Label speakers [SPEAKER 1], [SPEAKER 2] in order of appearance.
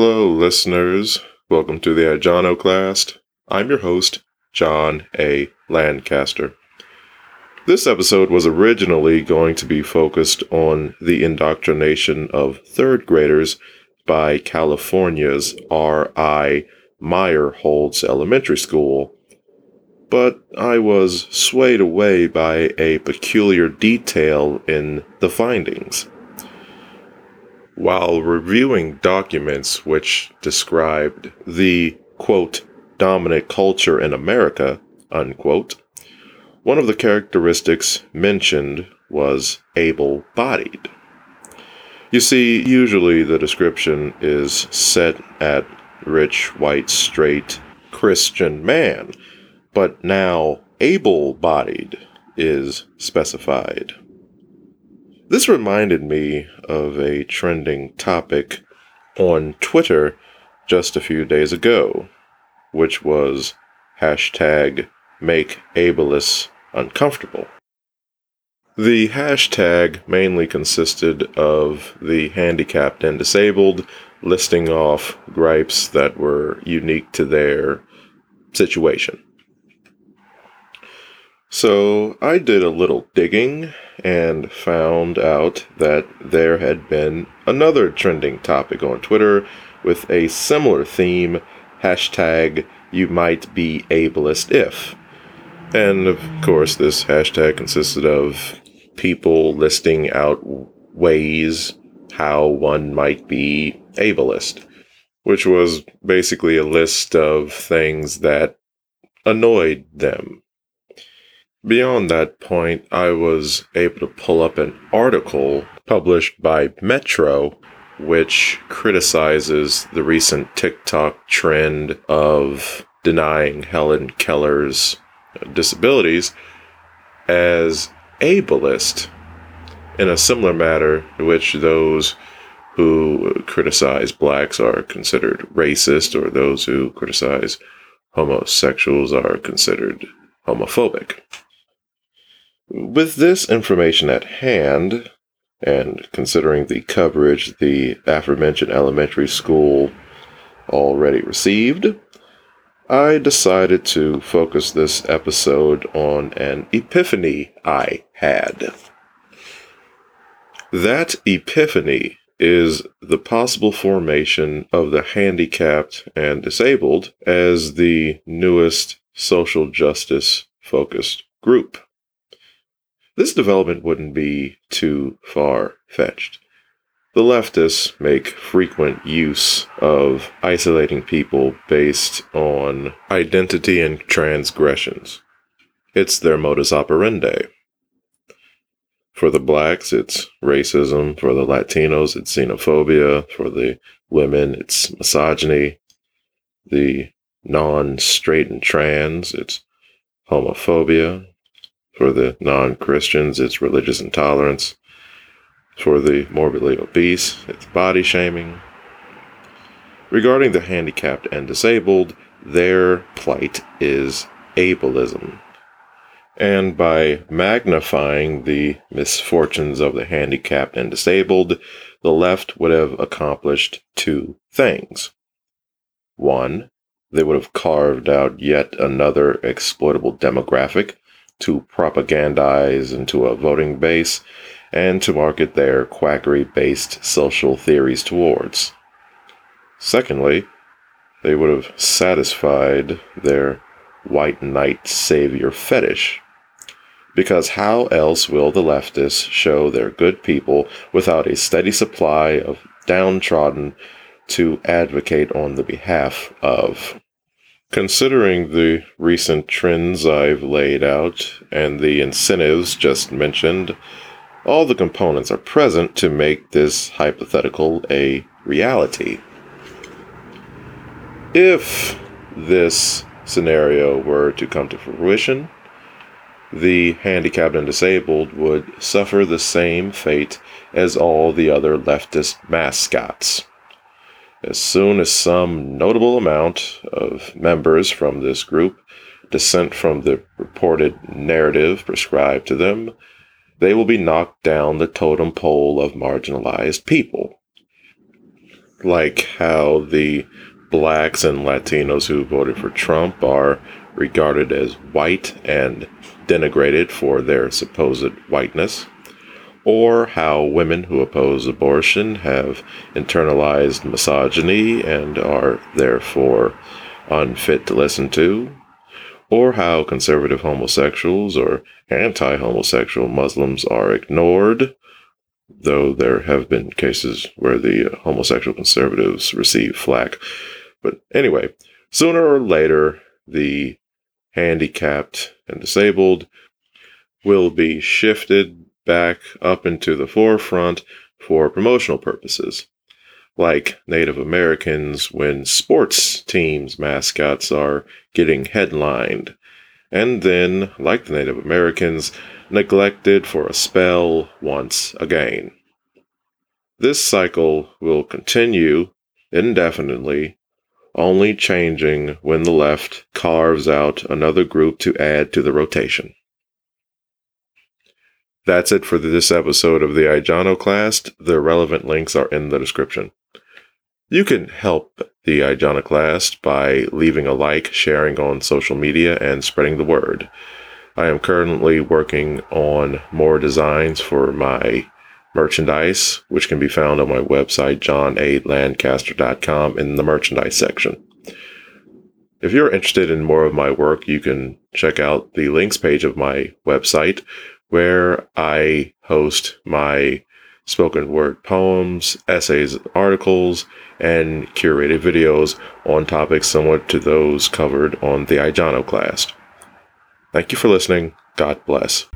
[SPEAKER 1] Hello, listeners. Welcome to the Iconoclast. I'm your host, John A. Lancaster. This episode was originally going to be focused on the indoctrination of third graders by California's R.I. Meyerholz Elementary School, but I was swayed away by a peculiar detail in the findings. While reviewing documents which described the, quote, dominant culture in America, unquote, one of the characteristics mentioned was able bodied. You see, usually the description is set at rich, white, straight, Christian man, but now able bodied is specified. This reminded me of a trending topic on Twitter just a few days ago, which was hashtag make ableists uncomfortable. The hashtag mainly consisted of the handicapped and disabled listing off gripes that were unique to their situation. So I did a little digging and found out that there had been another trending topic on Twitter with a similar theme hashtag you might be ableist if. And of course, this hashtag consisted of people listing out ways how one might be ableist, which was basically a list of things that annoyed them. Beyond that point, I was able to pull up an article published by Metro, which criticizes the recent TikTok trend of denying Helen Keller's disabilities as ableist in a similar manner in which those who criticize blacks are considered racist or those who criticize homosexuals are considered homophobic. With this information at hand, and considering the coverage the aforementioned elementary school already received, I decided to focus this episode on an epiphany I had. That epiphany is the possible formation of the handicapped and disabled as the newest social justice focused group. This development wouldn't be too far fetched. The leftists make frequent use of isolating people based on identity and transgressions. It's their modus operandi. For the blacks, it's racism. For the Latinos, it's xenophobia. For the women, it's misogyny. The non straight and trans, it's homophobia. For the non Christians, it's religious intolerance. For the morbidly obese, it's body shaming. Regarding the handicapped and disabled, their plight is ableism. And by magnifying the misfortunes of the handicapped and disabled, the left would have accomplished two things. One, they would have carved out yet another exploitable demographic to propagandize into a voting base and to market their quackery based social theories towards. Secondly, they would have satisfied their white knight savior fetish. Because how else will the leftists show they're good people without a steady supply of downtrodden to advocate on the behalf of? Considering the recent trends I've laid out and the incentives just mentioned, all the components are present to make this hypothetical a reality. If this scenario were to come to fruition, the handicapped and disabled would suffer the same fate as all the other leftist mascots. As soon as some notable amount of members from this group dissent from the reported narrative prescribed to them, they will be knocked down the totem pole of marginalized people. like how the blacks and Latinos who voted for Trump are regarded as white and denigrated for their supposed whiteness, or how women who oppose abortion have internalized misogyny and are therefore unfit to listen to, or how conservative homosexuals or anti homosexual Muslims are ignored, though there have been cases where the homosexual conservatives receive flack. But anyway, sooner or later, the handicapped and disabled will be shifted back up into the forefront for promotional purposes like Native Americans when sports teams' mascots are getting headlined, and then, like the Native Americans, neglected for a spell once again. This cycle will continue indefinitely, only changing when the left carves out another group to add to the rotation. That's it for this episode of the Iconoclast. The relevant links are in the description. You can help the Iconoclast by leaving a like, sharing on social media, and spreading the word. I am currently working on more designs for my merchandise, which can be found on my website, johnalancaster.com, in the merchandise section. If you're interested in more of my work, you can check out the links page of my website, where I host my spoken word poems, essays, articles, and curated videos on topics similar to those covered on the Iconoclast. Thank you for listening. God bless.